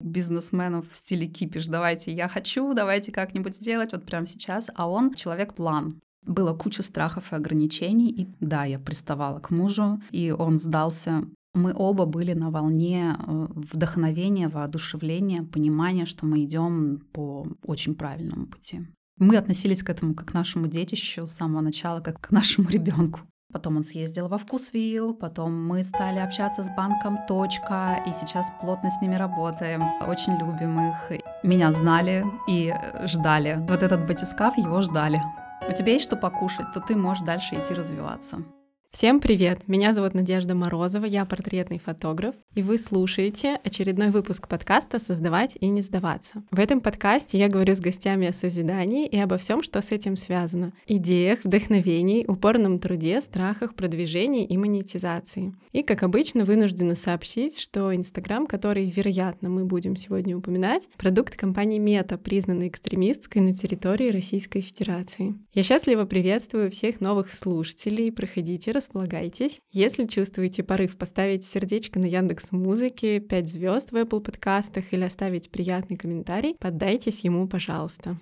бизнесменов в стиле кипиш. Давайте, я хочу, давайте как-нибудь сделать вот прямо сейчас. А он человек-план. Было куча страхов и ограничений, и да, я приставала к мужу, и он сдался. Мы оба были на волне э, вдохновения, воодушевления, понимания, что мы идем по очень правильному пути. Мы относились к этому как к нашему детищу с самого начала, как к нашему ребенку. Потом он съездил во Вкусвилл, потом мы стали общаться с банком «Точка», и сейчас плотно с ними работаем. Очень любим их. Меня знали и ждали. Вот этот батискаф, его ждали. У тебя есть что покушать, то ты можешь дальше идти развиваться. Всем привет! Меня зовут Надежда Морозова, я портретный фотограф, и вы слушаете очередной выпуск подкаста «Создавать и не сдаваться». В этом подкасте я говорю с гостями о созидании и обо всем, что с этим связано. Идеях, вдохновении, упорном труде, страхах, продвижении и монетизации. И, как обычно, вынуждена сообщить, что Инстаграм, который, вероятно, мы будем сегодня упоминать, продукт компании Мета, признанной экстремистской на территории Российской Федерации. Я счастливо приветствую всех новых слушателей. Проходите, располагайтесь. Если чувствуете порыв поставить сердечко на Яндекс Музыке, 5 звезд в Apple подкастах или оставить приятный комментарий, поддайтесь ему, пожалуйста.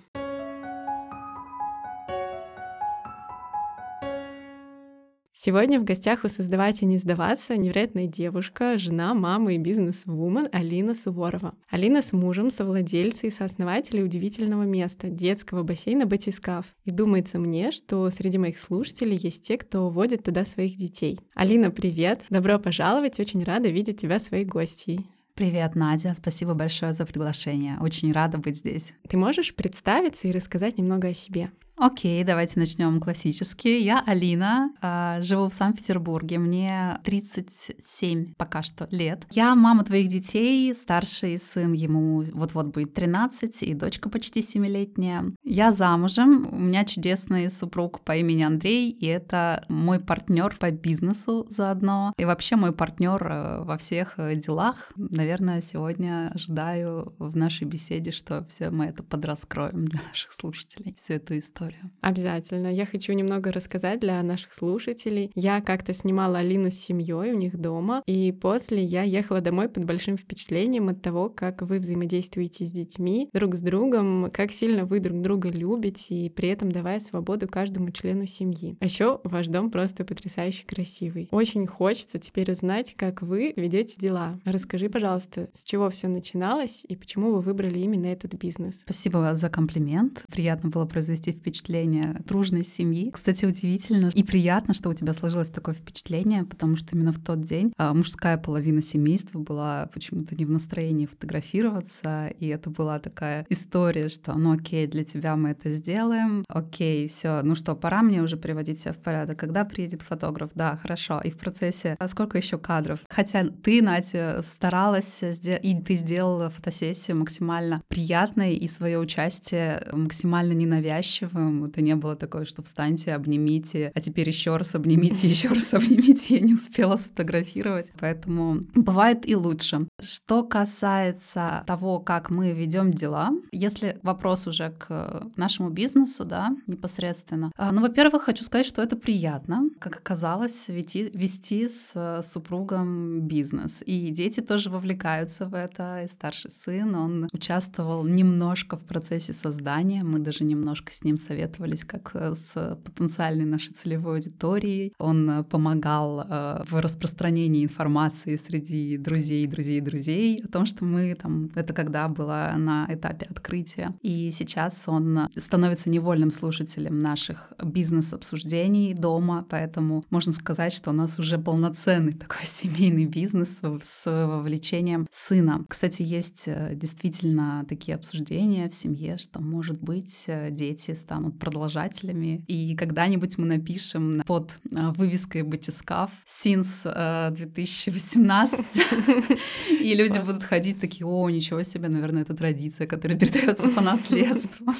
Сегодня в гостях у «Создавать и не сдаваться» невероятная девушка, жена, мама и бизнес-вумен Алина Суворова. Алина с мужем совладельцы и сооснователи удивительного места — детского бассейна «Батискаф». И думается мне, что среди моих слушателей есть те, кто водит туда своих детей. Алина, привет! Добро пожаловать! Очень рада видеть тебя своей гостьей. Привет, Надя. Спасибо большое за приглашение. Очень рада быть здесь. Ты можешь представиться и рассказать немного о себе? Окей, давайте начнем классически. Я Алина, а, живу в Санкт-Петербурге, мне 37 пока что лет. Я мама твоих детей, старший сын ему вот-вот будет 13, и дочка почти 7-летняя. Я замужем, у меня чудесный супруг по имени Андрей, и это мой партнер по бизнесу заодно, и вообще мой партнер э, во всех э, делах. Наверное, сегодня ожидаю в нашей беседе, что все мы это подраскроем для наших слушателей, всю эту историю историю. Обязательно. Я хочу немного рассказать для наших слушателей. Я как-то снимала Алину с семьей у них дома, и после я ехала домой под большим впечатлением от того, как вы взаимодействуете с детьми, друг с другом, как сильно вы друг друга любите, и при этом давая свободу каждому члену семьи. А еще ваш дом просто потрясающе красивый. Очень хочется теперь узнать, как вы ведете дела. Расскажи, пожалуйста, с чего все начиналось и почему вы выбрали именно этот бизнес. Спасибо за комплимент. Приятно было произвести впечатление впечатление дружной семьи. Кстати, удивительно и приятно, что у тебя сложилось такое впечатление, потому что именно в тот день а, мужская половина семейства была почему-то не в настроении фотографироваться, и это была такая история, что ну окей, для тебя мы это сделаем, окей, все, ну что, пора мне уже приводить себя в порядок. Когда приедет фотограф? Да, хорошо. И в процессе, а сколько еще кадров? Хотя ты, Надя, старалась, и ты сделала фотосессию максимально приятной, и свое участие максимально ненавязчивым, Это не было такое, что встаньте, обнимите, а теперь еще раз обнимите, еще раз обнимите. Я не успела сфотографировать. Поэтому бывает и лучше. Что касается того, как мы ведем дела, если вопрос уже к нашему бизнесу, да, непосредственно. А, ну, во-первых, хочу сказать, что это приятно, как оказалось, вести, вести с супругом бизнес. И дети тоже вовлекаются в это. И старший сын, он участвовал немножко в процессе создания. Мы даже немножко с ним советовались как э, с потенциальной нашей целевой аудиторией. Он э, помогал э, в распространении информации среди друзей, друзей, друзей о том, что мы там, это когда было на этапе открытия. И сейчас он становится невольным слушателем наших бизнес-обсуждений дома, поэтому можно сказать, что у нас уже полноценный такой семейный бизнес с вовлечением сына. Кстати, есть действительно такие обсуждения в семье, что, может быть, дети станут станут продолжателями. И когда-нибудь мы напишем под э, вывеской батискаф since 2018, э, и люди будут ходить такие, о, ничего себе, наверное, это традиция, которая передается по наследству.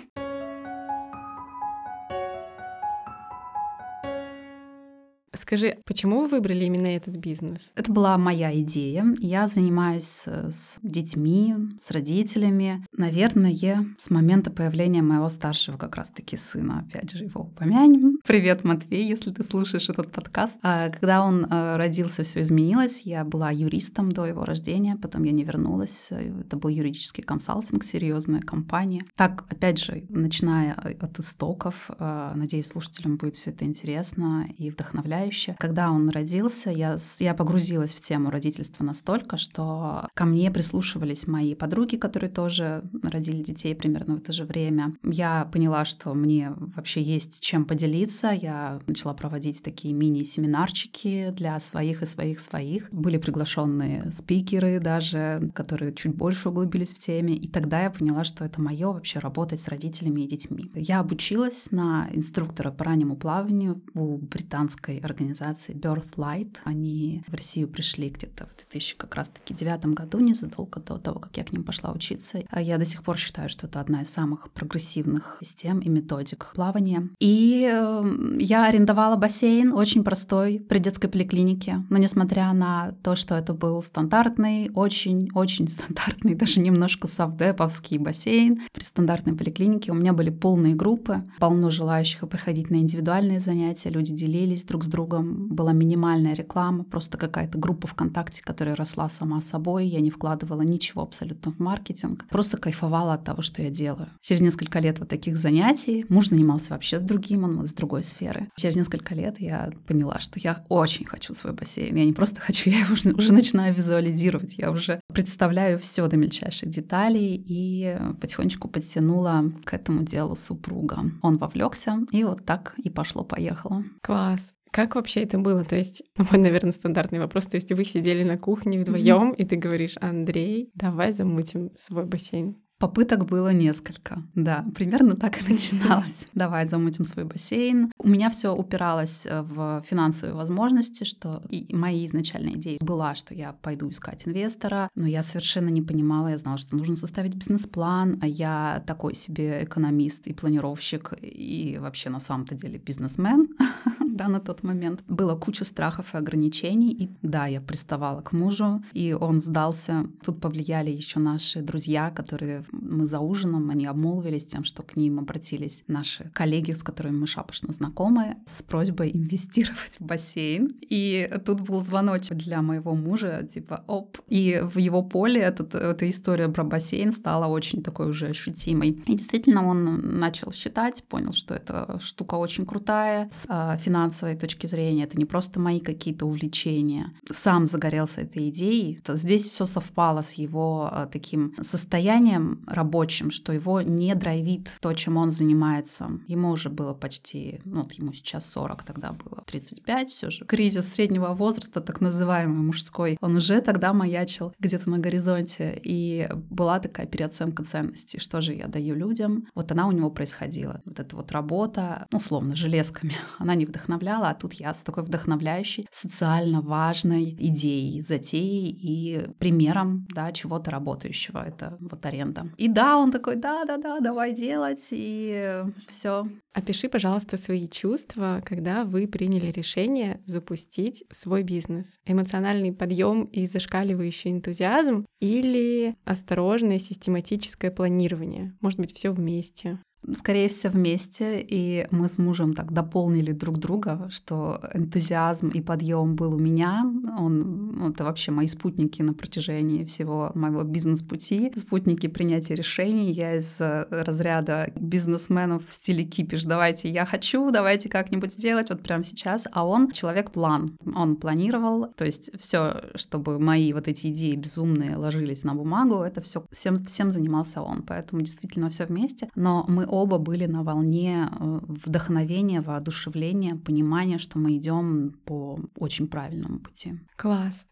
Скажи, почему вы выбрали именно этот бизнес? Это была моя идея. Я занимаюсь э, с детьми, с родителями. Наверное, с момента появления моего старшего как раз-таки сына. Опять же, его упомянем. Привет, Матвей, если ты слушаешь этот подкаст. А когда он э, родился, все изменилось. Я была юристом до его рождения, потом я не вернулась. Это был юридический консалтинг, серьезная компания. Так, опять же, начиная от истоков, э, надеюсь, слушателям будет все это интересно и вдохновляюще. Когда он родился, я, я погрузилась в тему родительства настолько, что ко мне прислушивались мои подруги, которые тоже родили детей примерно в это же время. Я поняла, что мне вообще есть чем поделиться. Я начала проводить такие мини-семинарчики для своих и своих своих. Были приглашенные спикеры даже, которые чуть больше углубились в теме. И тогда я поняла, что это мое вообще работать с родителями и детьми. Я обучилась на инструктора по раннему плаванию у британской организации Birthlight. Они в Россию пришли где-то в 2000 как раз-таки девятом году, незадолго до того, как я к ним пошла учиться. А я до сих пор считаю, что это одна из самых прогрессивных систем и методик плавания. И э, я арендовала бассейн, очень простой, при детской поликлинике. Но несмотря на то, что это был стандартный, очень-очень стандартный, даже немножко совдеповский бассейн, при стандартной поликлинике у меня были полные группы, полно желающих приходить на индивидуальные занятия, люди делились друг с другом, была минимальная реклама, просто какая-то группа ВКонтакте, которая росла сама собой, я не вкладывала ничего абсолютно в маркетинг, просто кайфовала от того, что я делаю. Через несколько лет вот таких занятий муж занимался вообще другим, он вот из другой сферы. Через несколько лет я поняла, что я очень хочу свой бассейн. Я не просто хочу, я его уже, уже начинаю визуализировать, я уже представляю все до мельчайших деталей и потихонечку подтянула к этому делу супруга. Он вовлекся, и вот так и пошло-поехало. Класс. Как вообще это было? То есть, ну, мой, наверное, стандартный вопрос. То есть вы сидели на кухне вдвоем, mm-hmm. и ты говоришь, Андрей, давай замутим свой бассейн. Попыток было несколько, да, примерно так и начиналось. Давай замутим свой бассейн. У меня все упиралось э, в финансовые возможности, что и моя изначальная идея была, что я пойду искать инвестора, но я совершенно не понимала, я знала, что нужно составить бизнес-план, а я такой себе экономист и планировщик, и вообще на самом-то деле бизнесмен. да, на тот момент. Было куча страхов и ограничений, и да, я приставала к мужу, и он сдался. Тут повлияли еще наши друзья, которые мы за ужином, они обмолвились тем, что к ним обратились наши коллеги, с которыми мы шапошно знакомы, с просьбой инвестировать в бассейн. И тут был звоночек для моего мужа, типа, оп. И в его поле этот, эта история про бассейн стала очень такой уже ощутимой. И действительно он начал считать, понял, что эта штука очень крутая, с а, финансовой точки зрения, это не просто мои какие-то увлечения. Сам загорелся этой идеей. Здесь все совпало с его а, таким состоянием рабочим, что его не драйвит то, чем он занимается. Ему уже было почти, ну вот ему сейчас 40, тогда было 35 все же. Кризис среднего возраста, так называемый мужской, он уже тогда маячил где-то на горизонте. И была такая переоценка ценностей, что же я даю людям. Вот она у него происходила. Вот эта вот работа, условно, железками, она не вдохновляла, а тут я с такой вдохновляющей, социально важной идеей, затеей и примером, да, чего-то работающего. Это вот аренда. И да, он такой, да-да-да, давай делать, и все. Опиши, пожалуйста, свои чувства, когда вы приняли решение запустить свой бизнес. Эмоциональный подъем и зашкаливающий энтузиазм или осторожное систематическое планирование? Может быть, все вместе? Скорее всего, вместе, и мы с мужем так дополнили друг друга, что энтузиазм и подъем был у меня. Он, это вообще мои спутники на протяжении всего моего бизнес-пути, спутники принятия решений. Я из э, разряда бизнесменов в стиле кипиш. Давайте, я хочу, давайте как-нибудь сделать вот прямо сейчас. А он человек-план. Он планировал, то есть все, чтобы мои вот эти идеи безумные ложились на бумагу, это все всем, всем занимался он. Поэтому действительно все вместе. Но мы оба были на волне э, вдохновения, воодушевления, понимания, что мы идем по очень правильному пути. Класс.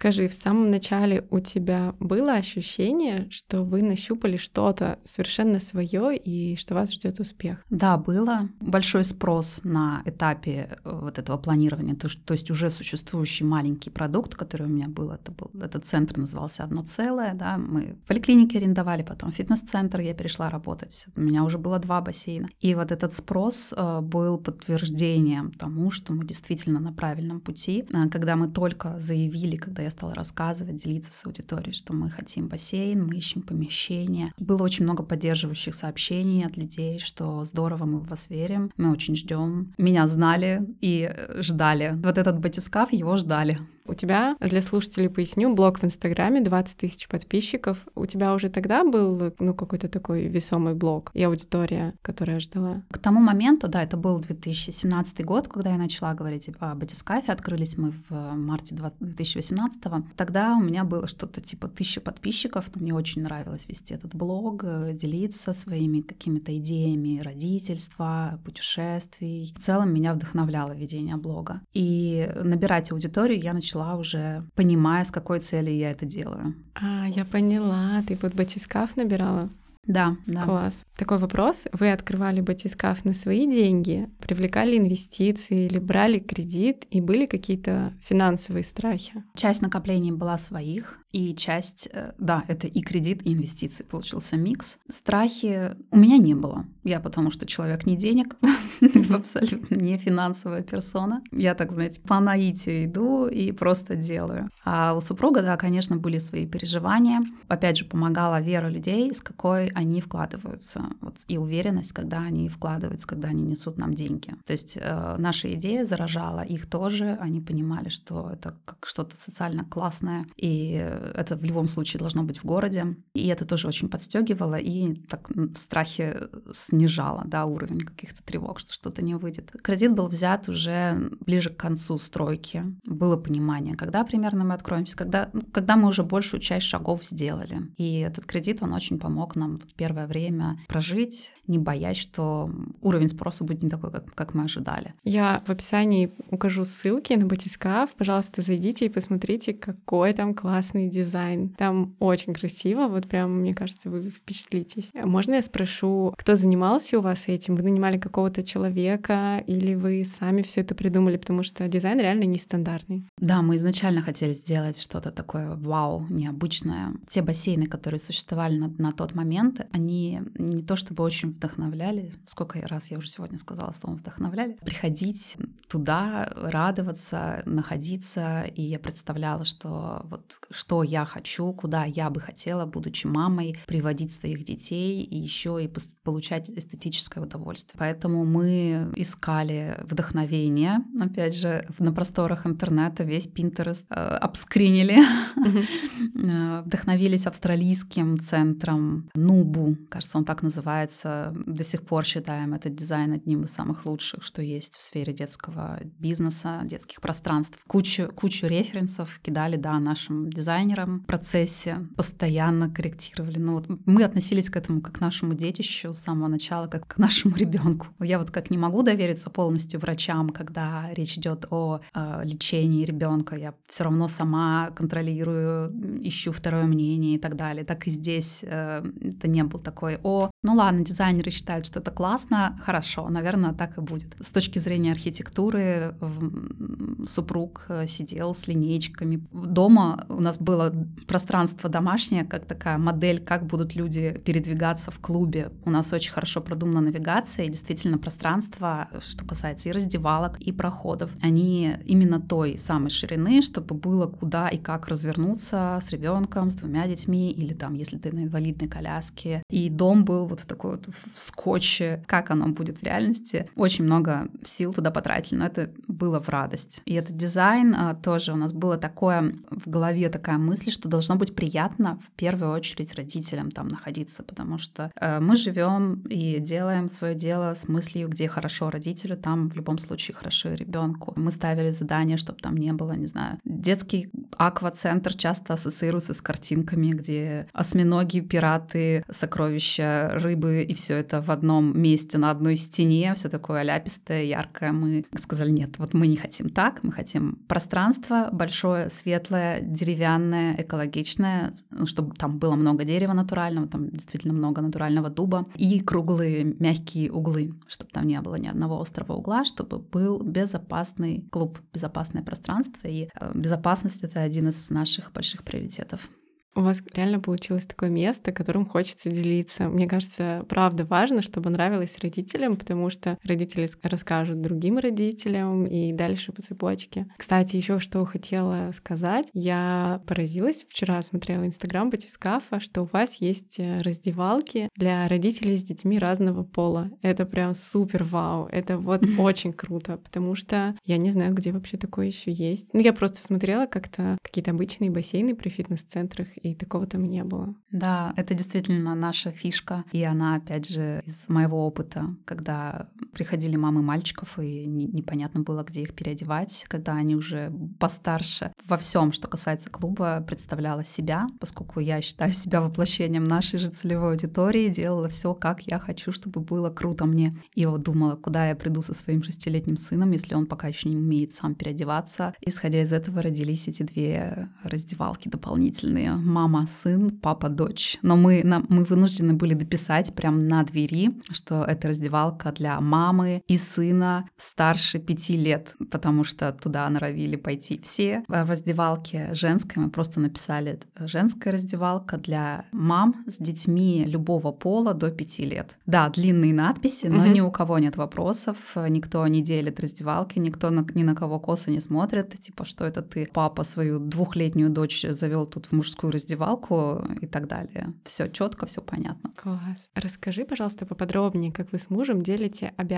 Скажи, в самом начале у тебя было ощущение, что вы нащупали что-то совершенно свое и что вас ждет успех? Да, было. Большой спрос на этапе э, вот этого планирования, то, то есть уже существующий маленький продукт, который у меня был, это был этот центр назывался «Одно целое», да, мы в поликлинике арендовали, потом фитнес-центр, я перешла работать, у меня уже было два бассейна. И вот этот спрос э, был подтверждением тому, что мы действительно на правильном пути. Э, когда мы только заявили, когда я стала рассказывать, делиться с аудиторией, что мы хотим бассейн, мы ищем помещение. Было очень много поддерживающих сообщений от людей, что здорово, мы в вас верим, мы очень ждем. Меня знали и ждали. Вот этот батискаф, его ждали. У тебя, для слушателей поясню, блог в Инстаграме, 20 тысяч подписчиков. У тебя уже тогда был, ну, какой-то такой весомый блог и аудитория, которая ждала? К тому моменту, да, это был 2017 год, когда я начала говорить о батискафе. Открылись мы в марте 2018. Тогда у меня было что-то типа тысячи подписчиков, но мне очень нравилось вести этот блог, делиться своими какими-то идеями родительства, путешествий. В целом меня вдохновляло ведение блога. И набирать аудиторию я начала шла уже, понимая, с какой целью я это делаю. А, я поняла. Ты под батискаф набирала? Да, да. Класс. Такой вопрос. Вы открывали батискаф на свои деньги, привлекали инвестиции или брали кредит, и были какие-то финансовые страхи? Часть накоплений была своих, и часть, э, да, это и кредит, и инвестиции. Получился микс. Страхи у меня не было. Я потому что человек не денег, абсолютно не финансовая персона. Я, так знаете, по наитию иду и просто делаю. А у супруга, да, конечно, были свои переживания. Опять же, помогала вера людей, с какой они вкладываются. Вот, и уверенность, когда они вкладываются, когда они несут нам деньги. То есть э, наша идея заражала их тоже. Они понимали, что это как что-то социально классное. И это в любом случае должно быть в городе. И это тоже очень подстегивало и так в страхе снижало да, уровень каких-то тревог, что что-то не выйдет. Кредит был взят уже ближе к концу стройки. Было понимание, когда примерно мы откроемся, когда, ну, когда мы уже большую часть шагов сделали. И этот кредит, он очень помог нам в первое время прожить, не боясь, что уровень спроса будет не такой, как, как мы ожидали. Я в описании укажу ссылки на батискаф. Пожалуйста, зайдите и посмотрите, какой там классный дизайн. Там очень красиво, вот прям, мне кажется, вы впечатлитесь. Можно я спрошу, кто занимался у вас этим? Вы нанимали какого-то человека или вы сами все это придумали, потому что дизайн реально нестандартный? Да, мы изначально хотели сделать что-то такое вау, необычное. Те бассейны, которые существовали на, на тот момент, они не то чтобы очень вдохновляли, сколько раз я уже сегодня сказала словом вдохновляли, приходить туда, радоваться, находиться, и я представляла, что вот что я хочу, куда я бы хотела, будучи мамой, приводить своих детей и еще и получать эстетическое удовольствие. Поэтому мы искали вдохновение, опять же, на просторах интернета, весь Pinterest э, обскринили, э, вдохновились австралийским центром Нубу, кажется, он так называется. До сих пор считаем этот дизайн одним из самых лучших, что есть в сфере детского бизнеса, детских пространств. Кучу, кучу референсов кидали, да, нашим дизайнерам в процессе, постоянно корректировали. Ну, вот мы относились к этому как к нашему детищу с самого начала, как к нашему ребенку. Я вот как не могу довериться полностью врачам, когда речь идет о э, лечении ребенка, я все равно сама контролирую, ищу второе мнение и так далее. Так и здесь э, это не был такой, о, ну ладно, дизайнеры считают, что это классно, хорошо, наверное, так и будет. С точки зрения архитектуры супруг э, сидел с линейками. Дома у нас было пространство домашнее, как такая модель, как будут люди передвигаться в клубе. У нас очень хорошо продумана навигация, и действительно пространство, что касается и раздевалок, и проходов, они именно той самой ширины, чтобы было куда и как развернуться с ребенком, с двумя детьми, или там, если ты на инвалидной коляске. И дом был вот в такой вот в скотче, как оно будет в реальности. Очень много сил туда потратили, но это было в радость. И этот дизайн а, тоже у нас было такое в голове такая мысль, что должно быть приятно в первую очередь родителям там находиться, потому что э, мы живем и делаем свое дело с мыслью, где хорошо родителю, там в любом случае хорошо и ребенку. Мы ставили задание, чтобы там не было, не знаю, детский аквацентр часто ассоциируется с картинками, где осьминоги, пираты, сокровища, рыбы и все это в одном месте, на одной стене, все такое ляпистое, яркое. Мы сказали, нет, вот мы не хотим так, мы хотим пространство большое, светлое, деревянное, экологичное, ну, чтобы там было много дерева натурального, там действительно много натурального дуба, и круглые мягкие углы, чтобы там не было ни одного острого угла, чтобы был безопасный клуб, безопасное пространство. И э, безопасность — это один из наших больших приоритетов. У вас реально получилось такое место, которым хочется делиться. Мне кажется, правда важно, чтобы нравилось родителям, потому что родители расскажут другим родителям и дальше по цепочке. Кстати, еще что хотела сказать. Я поразилась, вчера смотрела Инстаграм Батискафа, что у вас есть э, раздевалки для родителей с детьми разного пола. Это прям супер вау. Это вот очень круто, потому что я не знаю, где вообще такое еще есть. Ну, я просто смотрела как-то какие-то обычные бассейны при фитнес-центрах, и такого там не было. Да, это действительно наша фишка, и она, опять же, из моего опыта, когда приходили мамы мальчиков, и непонятно было, где их переодевать, когда они уже постарше. Во всем, что касается клуба, представляла себя, поскольку я считаю себя воплощением нашей же целевой аудитории, делала все, как я хочу, чтобы было круто мне. И вот думала, куда я приду со своим шестилетним сыном, если он пока еще не умеет сам переодеваться. Исходя из этого родились эти две раздевалки дополнительные мама, сын, папа, дочь. Но мы, нам, мы вынуждены были дописать прямо на двери, что это раздевалка для мамы и сына старше пяти лет, потому что туда норовили пойти все. В раздевалке женской мы просто написали «женская раздевалка для мам с детьми любого пола до пяти лет». Да, длинные надписи, но угу. ни у кого нет вопросов, никто не делит раздевалки, никто на, ни на кого косо не смотрит, типа, что это ты, папа, свою двухлетнюю дочь завел тут в мужскую раздевалку и так далее. Все четко, все понятно. Класс. Расскажи, пожалуйста, поподробнее, как вы с мужем делите обязанности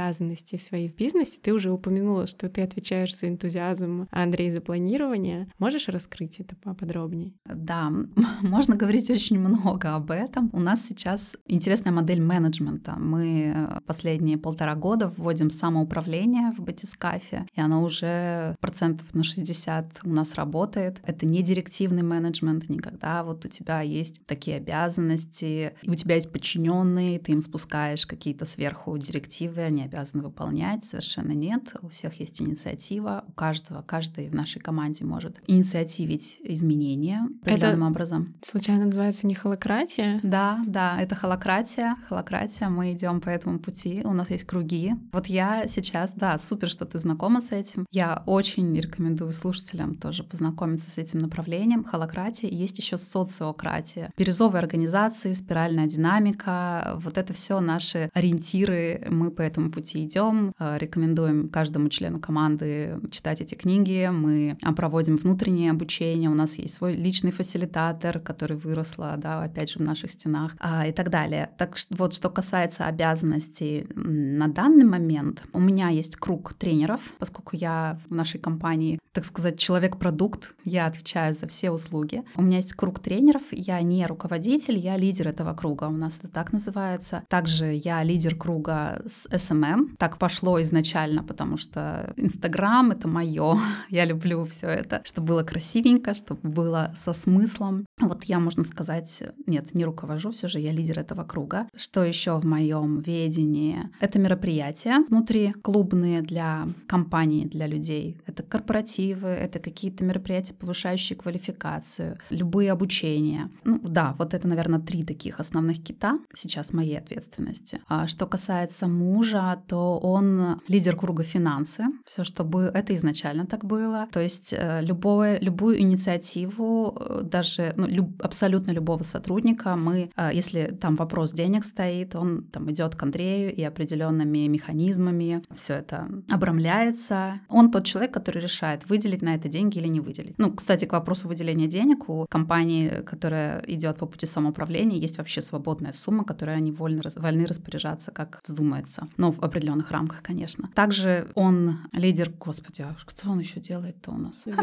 свои в бизнесе. Ты уже упомянула, что ты отвечаешь за энтузиазм, а Андрей за планирование. Можешь раскрыть это поподробнее? Да, можно говорить очень много об этом. У нас сейчас интересная модель менеджмента. Мы последние полтора года вводим самоуправление в батискафе, и оно уже процентов на 60 у нас работает. Это не директивный менеджмент никогда, вот у тебя есть такие обязанности, у тебя есть подчиненные, ты им спускаешь какие-то сверху директивы, они обязаны выполнять, совершенно нет. У всех есть инициатива, у каждого, каждый в нашей команде может инициативить изменения определенным это образом. Случайно называется не холократия? Да, да, это холократия. Холократия, мы идем по этому пути, у нас есть круги. Вот я сейчас, да, супер, что ты знакома с этим. Я очень рекомендую слушателям тоже познакомиться с этим направлением. Холократия. Есть еще социократия, бирюзовые организации, спиральная динамика. Вот это все наши ориентиры. Мы по этому пути идем. Э, рекомендуем каждому члену команды читать эти книги. Мы а, проводим внутреннее обучение. У нас есть свой личный фасилитатор, который выросла, да, опять же, в наших стенах а, и так далее. Так вот, что касается обязанностей на данный момент, у меня есть круг тренеров, поскольку я в нашей компании, так сказать, человек-продукт, я отвечаю за все услуги. У меня есть круг тренеров. Я не руководитель, я лидер этого круга. У нас это так называется. Также я лидер круга с SMM. Так пошло изначально, потому что Инстаграм — это мое. Я люблю все это, чтобы было красивенько, чтобы было со смыслом. Вот я, можно сказать, нет, не руковожу, все же я лидер этого круга. Что еще в моем ведении? Это мероприятия внутри клубные для компаний, для людей. Это корпоративы, это какие-то мероприятия, повышающие квалификацию, любые обучение. Ну да, вот это, наверное, три таких основных кита сейчас моей ответственности. А что касается мужа, то он лидер круга финансы. Все, чтобы это изначально так было. То есть э, любое, любую инициативу, э, даже ну, люб, абсолютно любого сотрудника, мы, э, если там вопрос денег стоит, он там идет к Андрею и определенными механизмами все это обрамляется. Он тот человек, который решает, выделить на это деньги или не выделить. Ну, кстати, к вопросу выделения денег у компании которая идет по пути самоуправления, есть вообще свободная сумма, которой они вольны, вольны распоряжаться, как вздумается. Но в определенных рамках, конечно. Также он лидер, господи, а что он еще делает-то у нас? За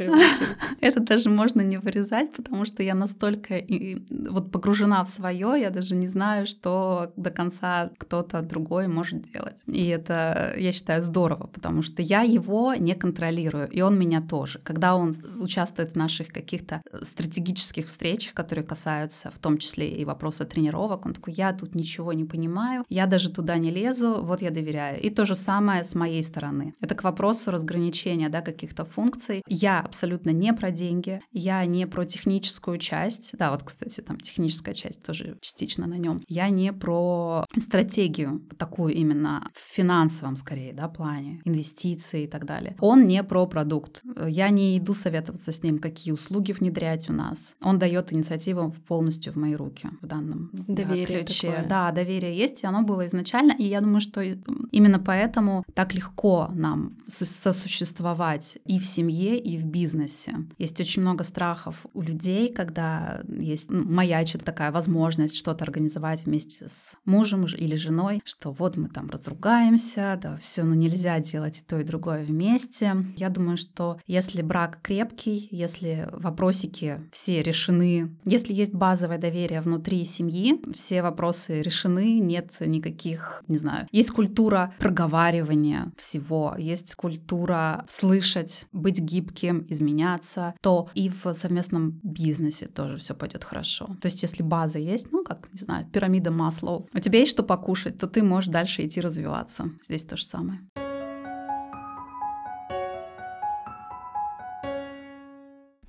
Это даже можно не вырезать, потому что я настолько вот погружена в свое, я даже не знаю, что до конца кто-то другой может делать. И это, я считаю, здорово, потому что я его не контролирую, и он меня тоже. Когда он участвует в наших каких-то стратегических встречах, которые касаются в том числе и вопроса тренировок, он такой, я тут ничего не понимаю, я даже туда не лезу, вот я доверяю. И то же самое с моей стороны. Это к вопросу разграничения да, каких-то функций. Я абсолютно не про деньги, я не про техническую часть. Да, вот, кстати, там техническая часть тоже частично на нем. Я не про стратегию, такую именно в финансовом, скорее, да, плане, инвестиции и так далее. Он не про продукт. Я не иду советоваться с ним, какие услуги внедрять у нас. Он дает инициативу полностью в мои руки в данном доверие да, ключе. Такое. Да, доверие есть, и оно было изначально. И я думаю, что именно поэтому так легко нам сосуществовать и в семье, и в бизнесе. Есть очень много страхов у людей, когда есть маячит такая возможность что-то организовать вместе с мужем или женой, что вот мы там разругаемся, да, все, ну нельзя делать и то, и другое вместе. Я думаю, что если брак крепкий, если вопросики все решены, если есть базовое доверие внутри семьи, все вопросы решены, нет никаких, не знаю, есть культура проговаривания всего, есть культура слышать, быть гибким, изменяться, то и в совместном бизнесе тоже все пойдет хорошо. То есть если база есть, ну как, не знаю, пирамида Маслоу, у тебя есть что покушать, то ты можешь дальше идти развиваться. Здесь то же самое.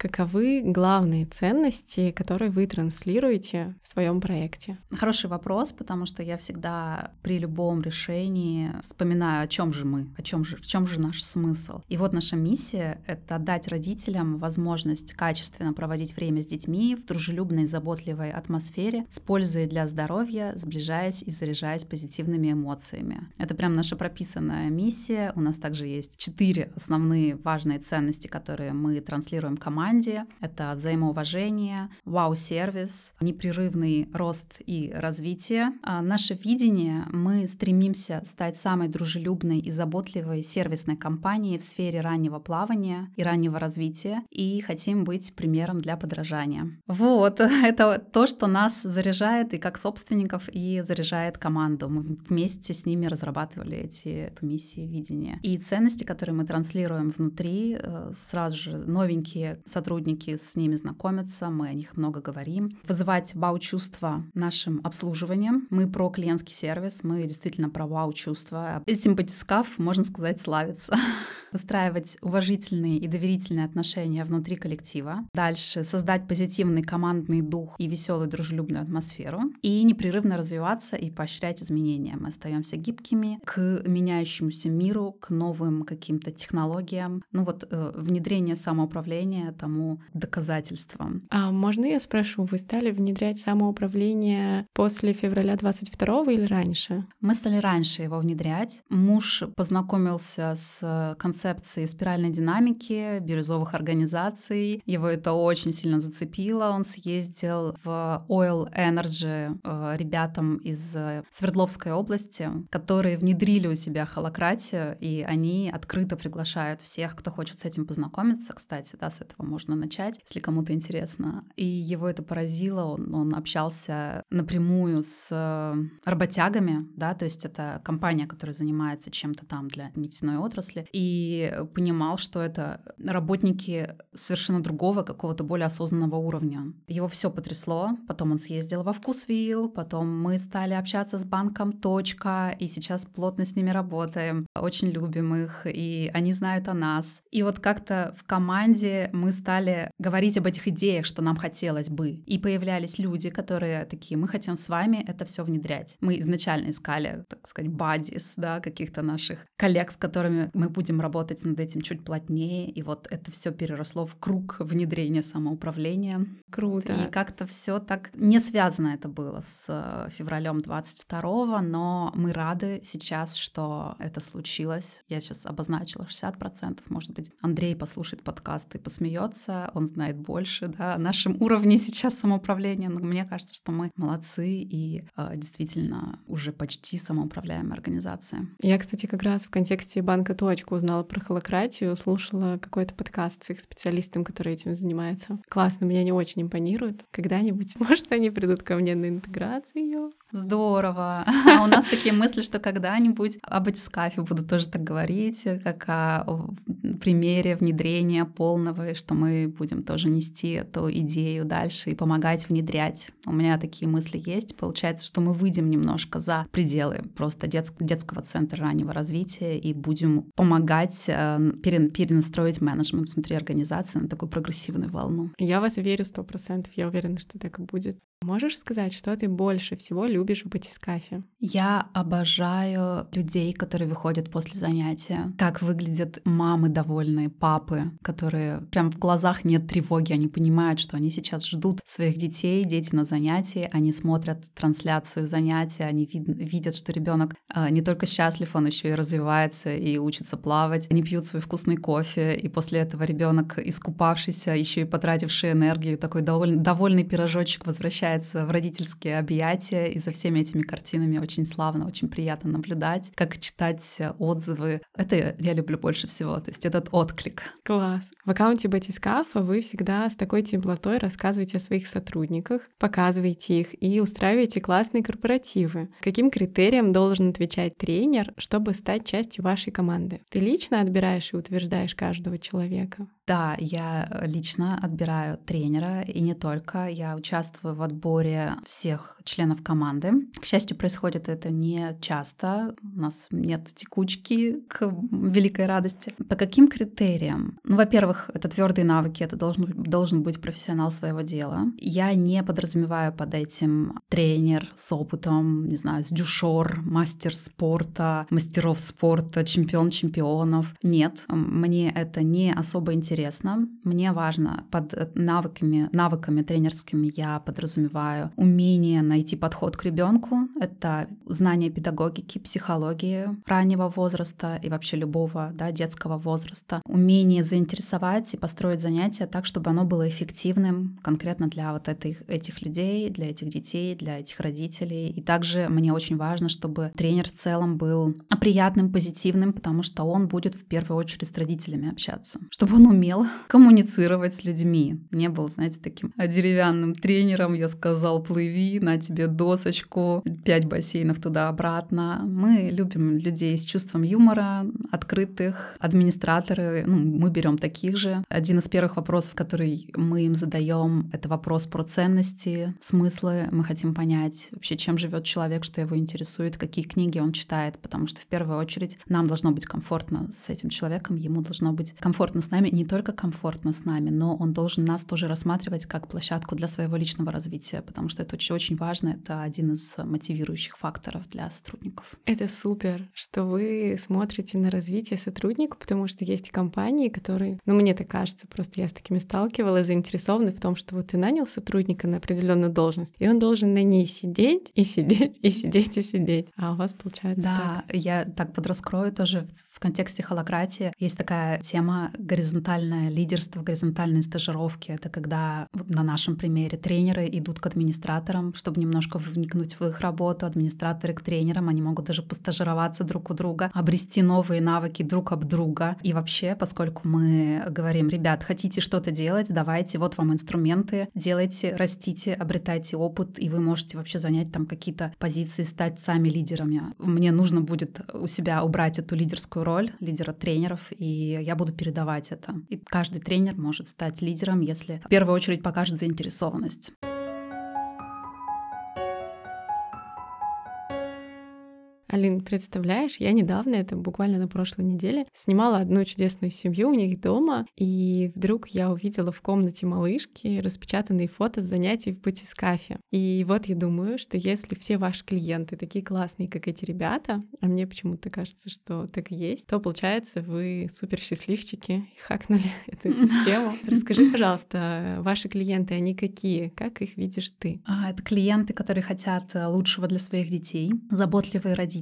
Каковы главные ценности, которые вы транслируете в своем проекте? Хороший вопрос, потому что я всегда при любом решении вспоминаю, о чем же мы, о чем же, в чем же наш смысл. И вот наша миссия — это дать родителям возможность качественно проводить время с детьми в дружелюбной, заботливой атмосфере, с пользой для здоровья, сближаясь и заряжаясь позитивными эмоциями. Это прям наша прописанная миссия. У нас также есть четыре основные важные ценности, которые мы транслируем команде команде. Это взаимоуважение, вау-сервис, непрерывный рост и развитие. А наше видение — мы стремимся стать самой дружелюбной и заботливой сервисной компанией в сфере раннего плавания и раннего развития и хотим быть примером для подражания. Вот, это то, что нас заряжает и как собственников, и заряжает команду. Мы вместе с ними разрабатывали эти, эту миссию видения. И ценности, которые мы транслируем внутри, э, сразу же новенькие сотрудники с ними знакомятся, мы о них много говорим. Вызывать вау-чувство нашим обслуживанием. Мы про клиентский сервис, мы действительно про вау-чувство. Этим батискаф, можно сказать, славится. Выстраивать уважительные и доверительные отношения внутри коллектива. Дальше создать позитивный командный дух и веселую дружелюбную атмосферу. И непрерывно развиваться и поощрять изменения. Мы остаемся гибкими к меняющемуся миру, к новым каким-то технологиям. Ну вот э, внедрение самоуправления тому доказательством. А можно я спрошу, вы стали внедрять самоуправление после февраля 22 или раньше? Мы стали раньше его внедрять. Муж познакомился с концепцией спиральной динамики, бирюзовых организаций. Его это очень сильно зацепило. Он съездил в Oil Energy э, ребятам из Свердловской области, которые внедрили у себя холократию, и они открыто приглашают всех, кто хочет с этим познакомиться, кстати, да, с этого можно начать, если кому-то интересно. И его это поразило, он, он общался напрямую с э, работягами, да, то есть это компания, которая занимается чем-то там для нефтяной отрасли, и понимал, что это работники совершенно другого, какого-то более осознанного уровня. Его все потрясло, потом он съездил во Вкусвилл, потом мы стали общаться с банком «Точка», и сейчас плотно с ними работаем, очень любим их, и они знают о нас. И вот как-то в команде мы стали говорить об этих идеях, что нам хотелось бы. И появлялись люди, которые такие, мы хотим с вами это все внедрять. Мы изначально искали, так сказать, бадис, да, каких-то наших коллег, с которыми мы будем работать работать над этим чуть плотнее, и вот это все переросло в круг внедрения самоуправления. Круто. И как-то все так не связано это было с э, февралем 22-го, но мы рады сейчас, что это случилось. Я сейчас обозначила 60%, может быть, Андрей послушает подкаст и посмеется, он знает больше, да, о нашем уровне сейчас самоуправления, но мне кажется, что мы молодцы и э, действительно уже почти самоуправляемая организация. Я, кстати, как раз в контексте банка «Точка» узнала про холократию, слушала какой-то подкаст с их специалистом, который этим занимается. Классно, меня не очень импонирует. Когда-нибудь, может, они придут ко мне на интеграцию. Здорово. А у нас такие мысли, что когда-нибудь об батискафе буду тоже так говорить, как о примере внедрения полного, и что мы будем тоже нести эту идею дальше и помогать внедрять. У меня такие мысли есть. Получается, что мы выйдем немножко за пределы просто детск- детского центра раннего развития и будем помогать э, перенастроить менеджмент внутри организации на такую прогрессивную волну. Я вас верю сто процентов. Я уверена, что так и будет. Можешь сказать, что ты больше всего любишь в батискафе? Я обожаю людей, которые выходят после занятия. Как выглядят мамы довольные, папы, которые прям в глазах нет тревоги, они понимают, что они сейчас ждут своих детей, дети на занятии, они смотрят трансляцию занятия, они вид- видят, что ребенок э, не только счастлив, он еще и развивается и учится плавать. Они пьют свой вкусный кофе, и после этого ребенок, искупавшийся, еще и потративший энергию, такой довольный, довольный пирожочек возвращается в родительские объятия, и за всеми этими картинами очень славно, очень приятно наблюдать, как читать отзывы. Это я люблю больше всего, то есть этот отклик. Класс. В аккаунте Батискафа вы всегда с такой теплотой рассказываете о своих сотрудниках, показываете их и устраиваете классные корпоративы. Каким критериям должен отвечать тренер, чтобы стать частью вашей команды? Ты лично отбираешь и утверждаешь каждого человека? Да, я лично отбираю тренера, и не только. Я участвую в отборе всех членов команды. К счастью, происходит это не часто. У нас нет текучки к великой радости. По каким критериям? Ну, во-первых, это твердые навыки, это должен, должен быть профессионал своего дела. Я не подразумеваю под этим тренер с опытом, не знаю, с дюшор, мастер спорта, мастеров спорта, чемпион чемпионов. Нет, мне это не особо интересно. Мне важно под навыками, навыками тренерскими я подразумеваю умение найти подход к ребенку. Это знание педагогики, психологии раннего возраста и вообще любого да, детского возраста. Умение заинтересовать и построить занятия так, чтобы оно было эффективным конкретно для вот этих, этих людей, для этих детей, для этих родителей. И также мне очень важно, чтобы тренер в целом был приятным, позитивным, потому что он будет в первую очередь с родителями общаться. Чтобы он умел коммуницировать с людьми. Не был, знаете, таким деревянным тренером. Я сказал, плыви, на тебе досочку, пять бассейнов туда-обратно. Мы любим людей с чувством юмора, открытых, администраторы, ну, мы берем таких же. Один из первых вопросов, который мы им задаем, это вопрос про ценности, смыслы. Мы хотим понять вообще, чем живет человек, что его интересует, какие книги он читает, потому что в первую очередь нам должно быть комфортно с этим человеком, ему должно быть комфортно с нами, не только комфортно с нами, но он должен нас тоже рассматривать как площадку для своего личного развития, потому что это очень, очень важно, это один из мотивирующих факторов для сотрудников. Это супер, что вы смотрите на развитие сотрудника, потому что есть компании, которые, ну мне так кажется, просто я с такими сталкивалась, заинтересованы в том, что вот ты нанял сотрудника на определенную должность, и он должен на ней сидеть и сидеть и сидеть и сидеть. А у вас получается Да, так. я так подраскрою тоже в, в контексте холократии. Есть такая тема горизонтальное лидерство, горизонтальные стажировки. Это когда на нашем примере тренеры идут к администраторам, чтобы немножко вникнуть в их работу, администраторы к тренерам, они могут даже постажироваться друг у друга, обрести новые навыки друг об друга. И вообще, поскольку мы говорим, ребят, хотите что-то делать, давайте, вот вам инструменты, делайте, растите, обретайте опыт, и вы можете вообще занять там какие-то позиции, стать сами лидерами. Мне нужно будет у себя убрать эту лидерскую роль, лидера тренеров, и я буду передавать это. И каждый тренер может стать лидером, если в первую очередь покажет заинтересованность. Алин, представляешь, я недавно, это буквально на прошлой неделе, снимала одну чудесную семью у них дома, и вдруг я увидела в комнате малышки распечатанные фото с занятий в батискафе. И вот я думаю, что если все ваши клиенты такие классные, как эти ребята, а мне почему-то кажется, что так и есть, то получается вы супер счастливчики и хакнули эту систему. Расскажи, пожалуйста, ваши клиенты, они какие? Как их видишь ты? А, это клиенты, которые хотят э, лучшего для своих детей, заботливые родители.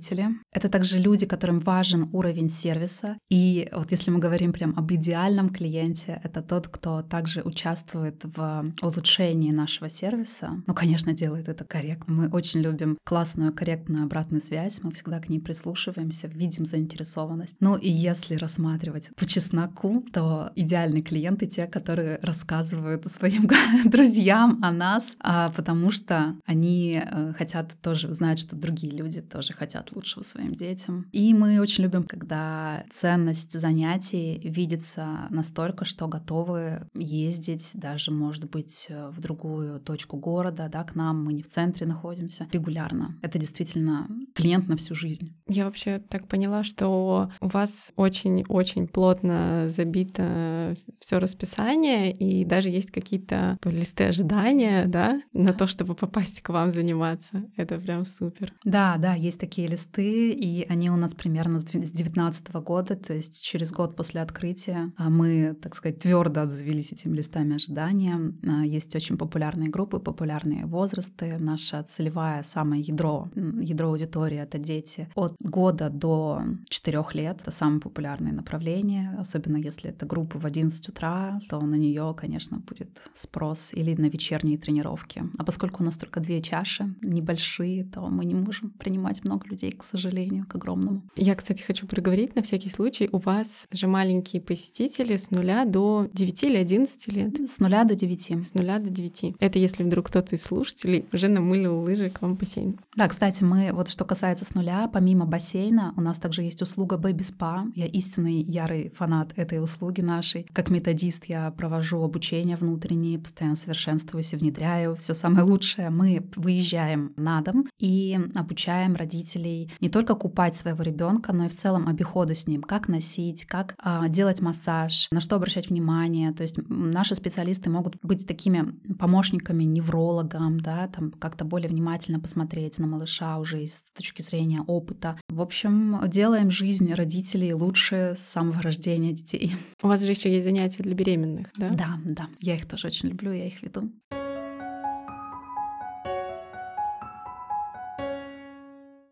Это также люди, которым важен уровень сервиса. И вот если мы говорим прям об идеальном клиенте, это тот, кто также участвует в улучшении нашего сервиса. Ну, конечно, делает это корректно. Мы очень любим классную, корректную обратную связь. Мы всегда к ней прислушиваемся, видим заинтересованность. Ну и если рассматривать по чесноку, то идеальные клиенты те, которые рассказывают своим друзьям о нас, а, потому что они э, хотят тоже знать, что другие люди тоже хотят лучшего своим детям. И мы очень любим, когда ценность занятий видится настолько, что готовы ездить даже, может быть, в другую точку города, да, к нам, мы не в центре находимся, регулярно. Это действительно клиент на всю жизнь. Я вообще так поняла, что у вас очень-очень плотно забито все расписание, и даже есть какие-то листы ожидания, да, на то, чтобы попасть к вам заниматься. Это прям супер. Да, да, есть такие листы, и они у нас примерно с 2019 года, то есть через год после открытия а мы, так сказать, твердо обзавелись этими листами ожидания. А, есть очень популярные группы, популярные возрасты. Наша целевая, самое ядро, ядро аудитории — это дети от года до 4 лет. Это самое популярное направление, особенно если это группа в 11 утра, то на нее, конечно, будет спрос или на вечерние тренировки. А поскольку у нас только две чаши, небольшие, то мы не можем принимать много людей, к сожалению, к огромному. Я, кстати, хочу проговорить на всякий случай. У вас же маленькие посетители с нуля до 9 или 11 лет? С нуля до 9. С нуля до 9. Это если вдруг кто-то из слушателей уже намылил лыжи к вам в бассейн. Да, кстати, мы, вот что касается с нуля, помимо бассейна, у нас также есть услуга Baby Spa. Я истинный ярый фанат этой услуги нашей. Как методист я провожу обучение внутреннее, постоянно совершенствуюсь и внедряю все самое лучшее. Мы выезжаем на дом и обучаем родителей не только купать своего ребенка, но и в целом обиходу с ним, как носить, как а, делать массаж, на что обращать внимание. То есть наши специалисты могут быть такими помощниками неврологам, да, там как-то более внимательно посмотреть на малыша уже с точки зрения опыта. В общем, делаем жизнь родителей лучше с самого рождения детей. У вас же еще есть занятия для беременных, да? Да, да. Я их тоже очень люблю, я их веду.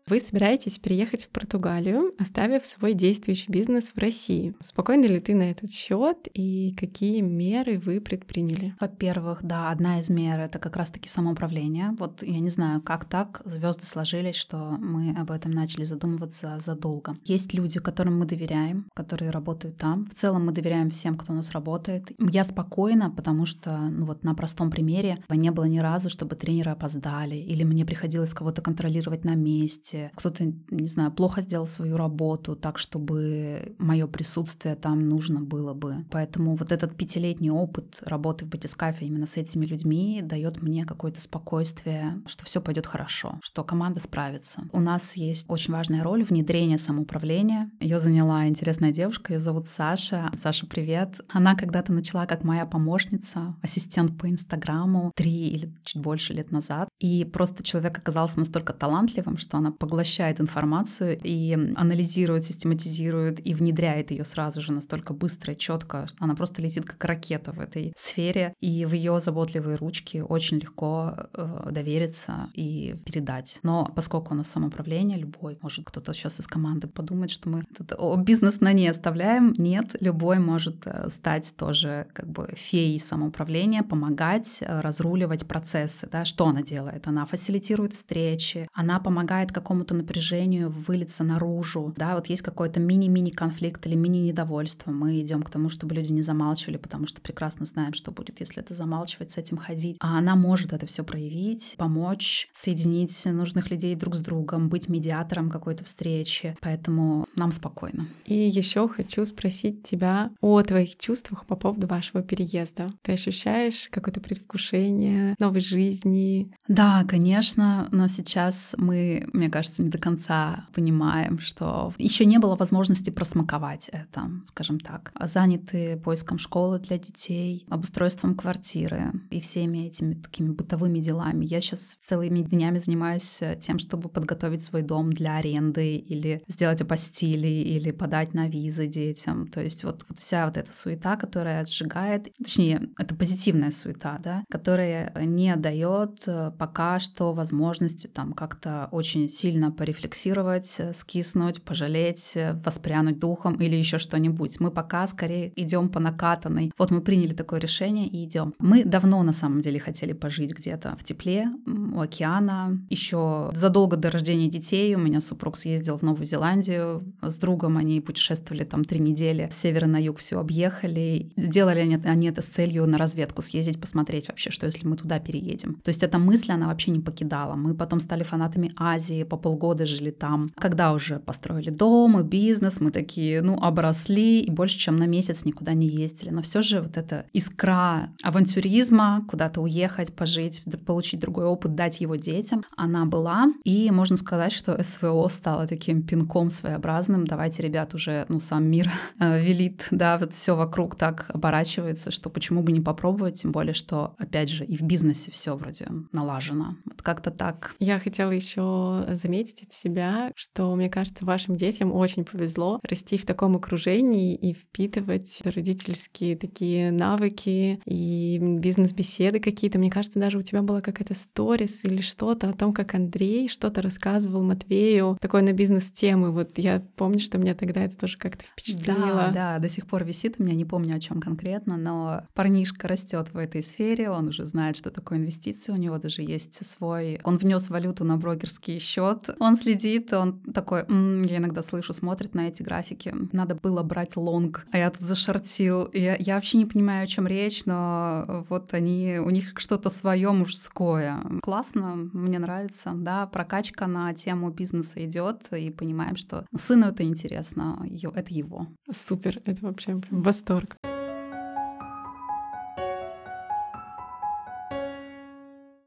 Вы собираетесь переехать в Португалию, оставив свой действующий бизнес в России. Спокойны ли ты на этот счет и какие меры вы предприняли? Во-первых, да, одна из мер это как раз-таки самоуправление. Вот я не знаю, как так звезды сложились, что мы об этом начали задумываться задолго. Есть люди, которым мы доверяем, которые работают там. В целом мы доверяем всем, кто у нас работает. Я спокойна, потому что, ну вот на простом примере, не было ни разу, чтобы тренеры опоздали, или мне приходилось кого-то контролировать на месте, месте, кто-то, не знаю, плохо сделал свою работу, так чтобы мое присутствие там нужно было бы. Поэтому вот этот пятилетний опыт работы в батискафе именно с этими людьми дает мне какое-то спокойствие, что все пойдет хорошо, что команда справится. У нас есть очень важная роль внедрения самоуправления. Ее заняла интересная девушка, ее зовут Саша. Саша, привет. Она когда-то начала как моя помощница, ассистент по Инстаграму три или чуть больше лет назад. И просто человек оказался настолько талантливым, что она поглощает информацию и анализирует, систематизирует и внедряет ее сразу же настолько быстро и четко, что она просто летит как ракета в этой сфере, и в ее заботливые ручки очень легко э, довериться и передать. Но поскольку у нас самоуправление, любой, может кто-то сейчас из команды подумать, что мы этот бизнес на ней оставляем, нет, любой может э, стать тоже как бы феей самоуправления, помогать э, разруливать процессы, да, что она делает? Она фасилитирует встречи, она помогает какому какому-то напряжению вылиться наружу, да, вот есть какой-то мини-мини конфликт или мини-недовольство, мы идем к тому, чтобы люди не замалчивали, потому что прекрасно знаем, что будет, если это замалчивать, с этим ходить. А она может это все проявить, помочь, соединить нужных людей друг с другом, быть медиатором какой-то встречи, поэтому нам спокойно. И еще хочу спросить тебя о твоих чувствах по поводу вашего переезда. Ты ощущаешь какое-то предвкушение новой жизни? Да, конечно, но сейчас мы, мне кажется, не до конца понимаем, что еще не было возможности просмаковать это, скажем так. Заняты поиском школы для детей, обустройством квартиры и всеми этими такими бытовыми делами. Я сейчас целыми днями занимаюсь тем, чтобы подготовить свой дом для аренды или сделать апостили или подать на визы детям. То есть вот, вот вся вот эта суета, которая сжигает, точнее, это позитивная суета, да, которая не дает э, пока что возможности там как-то очень сильно порефлексировать, э, скиснуть, пожалеть, э, воспрянуть духом или еще что-нибудь. Мы пока скорее идем по накатанной. Вот мы приняли такое решение и идем. Мы давно на самом деле хотели пожить где-то в тепле, у океана. Еще задолго до рождения детей у меня супруг съездил в Новую Зеландию. С другом они путешествовали там три недели. С севера на юг все объехали. Делали они, это с целью на разведку съездить, посмотреть вообще, что если мы туда переедем. То есть эта мысль, она вообще не покидала. Мы потом стали фанатами Азии, по полгода жили там. Когда уже построили дом и бизнес, мы такие, ну, обросли, и больше, чем на месяц никуда не ездили. Но все же вот эта искра авантюризма, куда-то уехать, пожить, получить другой опыт, дать его детям, она была. И можно сказать, что СВО стало таким пинком своеобразным. Давайте, ребят, уже, ну, сам мир э, велит, да, вот все вокруг так оборачивается, что почему бы не попробовать, тем более, что, опять же, и в бизнесе все вроде налажено. Вот как-то так. Я хотела еще заметить от себя, что, мне кажется, вашим детям очень повезло расти в таком окружении и впитывать родительские такие навыки и бизнес-беседы какие-то. Мне кажется, даже у тебя была какая-то сторис или что-то о том, как Андрей что-то рассказывал Матвею, такой на бизнес-темы. Вот я помню, что меня тогда это тоже как-то впечатлило. Да, да, до сих пор висит у меня, не помню о чем конкретно, но парнишка растет в этой сфере, он уже знает, что такое инвестиции, у него даже есть свой... Он внес валюту на брокерский счет, он следит, он такой, м-м", я иногда слышу, смотрит на эти графики, надо было брать лонг, а я тут зашортил. Я, я вообще не понимаю, о чем речь, но вот они, у них что-то свое мужское. Классно, мне нравится, да, прокачка на тему бизнеса идет, и понимаем, что ну, сыну это интересно, это его. Супер, это вообще восторг.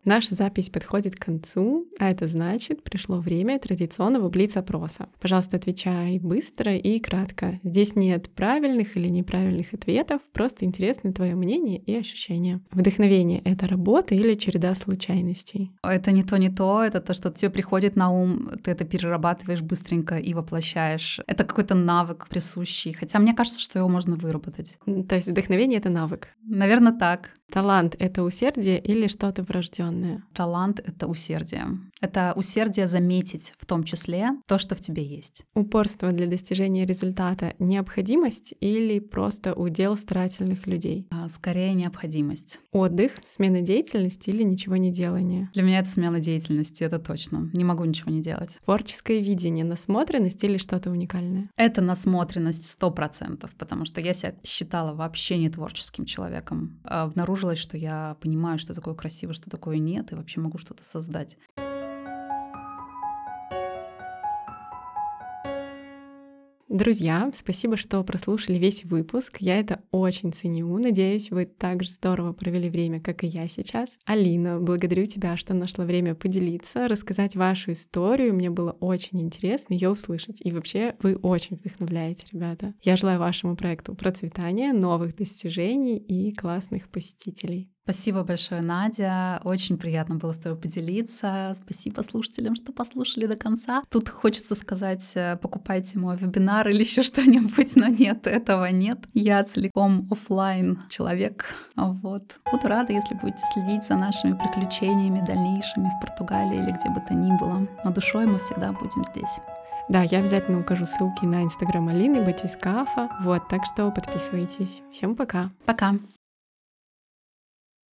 Наша запись подходит к концу, а это значит, пришло время традиционного блиц-опроса. Пожалуйста, отвечай быстро и кратко. Здесь нет правильных или неправильных ответов, просто интересно твое мнение и ощущения. Вдохновение — это работа или череда случайностей? Это не то, не то, это то, что тебе приходит на ум, ты это перерабатываешь быстренько и воплощаешь. Это какой-то навык присущий, хотя мне кажется, что его можно выработать. То есть вдохновение — это навык? Наверное, так. Талант — это усердие или что-то врожденное? Талант — это усердие. Это усердие заметить в том числе то, что в тебе есть. Упорство для достижения результата — необходимость или просто удел старательных людей? А, скорее необходимость. Отдых, смена деятельности или ничего не делание? Для меня это смена деятельности, это точно. Не могу ничего не делать. Творческое видение, насмотренность или что-то уникальное? Это насмотренность сто процентов, потому что я себя считала вообще не творческим человеком. А обнаружилось, что я понимаю, что такое красиво, что такое нет, и вообще могу что-то создать. Друзья, спасибо, что прослушали весь выпуск. Я это очень ценю. Надеюсь, вы так же здорово провели время, как и я сейчас. Алина, благодарю тебя, что нашла время поделиться, рассказать вашу историю. Мне было очень интересно ее услышать. И вообще, вы очень вдохновляете, ребята. Я желаю вашему проекту процветания, новых достижений и классных посетителей. Спасибо большое, Надя. Очень приятно было с тобой поделиться. Спасибо слушателям, что послушали до конца. Тут хочется сказать, э, покупайте мой вебинар или еще что-нибудь, но нет, этого нет. Я целиком офлайн человек. Вот. Буду рада, если будете следить за нашими приключениями дальнейшими в Португалии или где бы то ни было. Но душой мы всегда будем здесь. Да, я обязательно укажу ссылки на инстаграм Алины, Батискафа. Вот, так что подписывайтесь. Всем пока. Пока.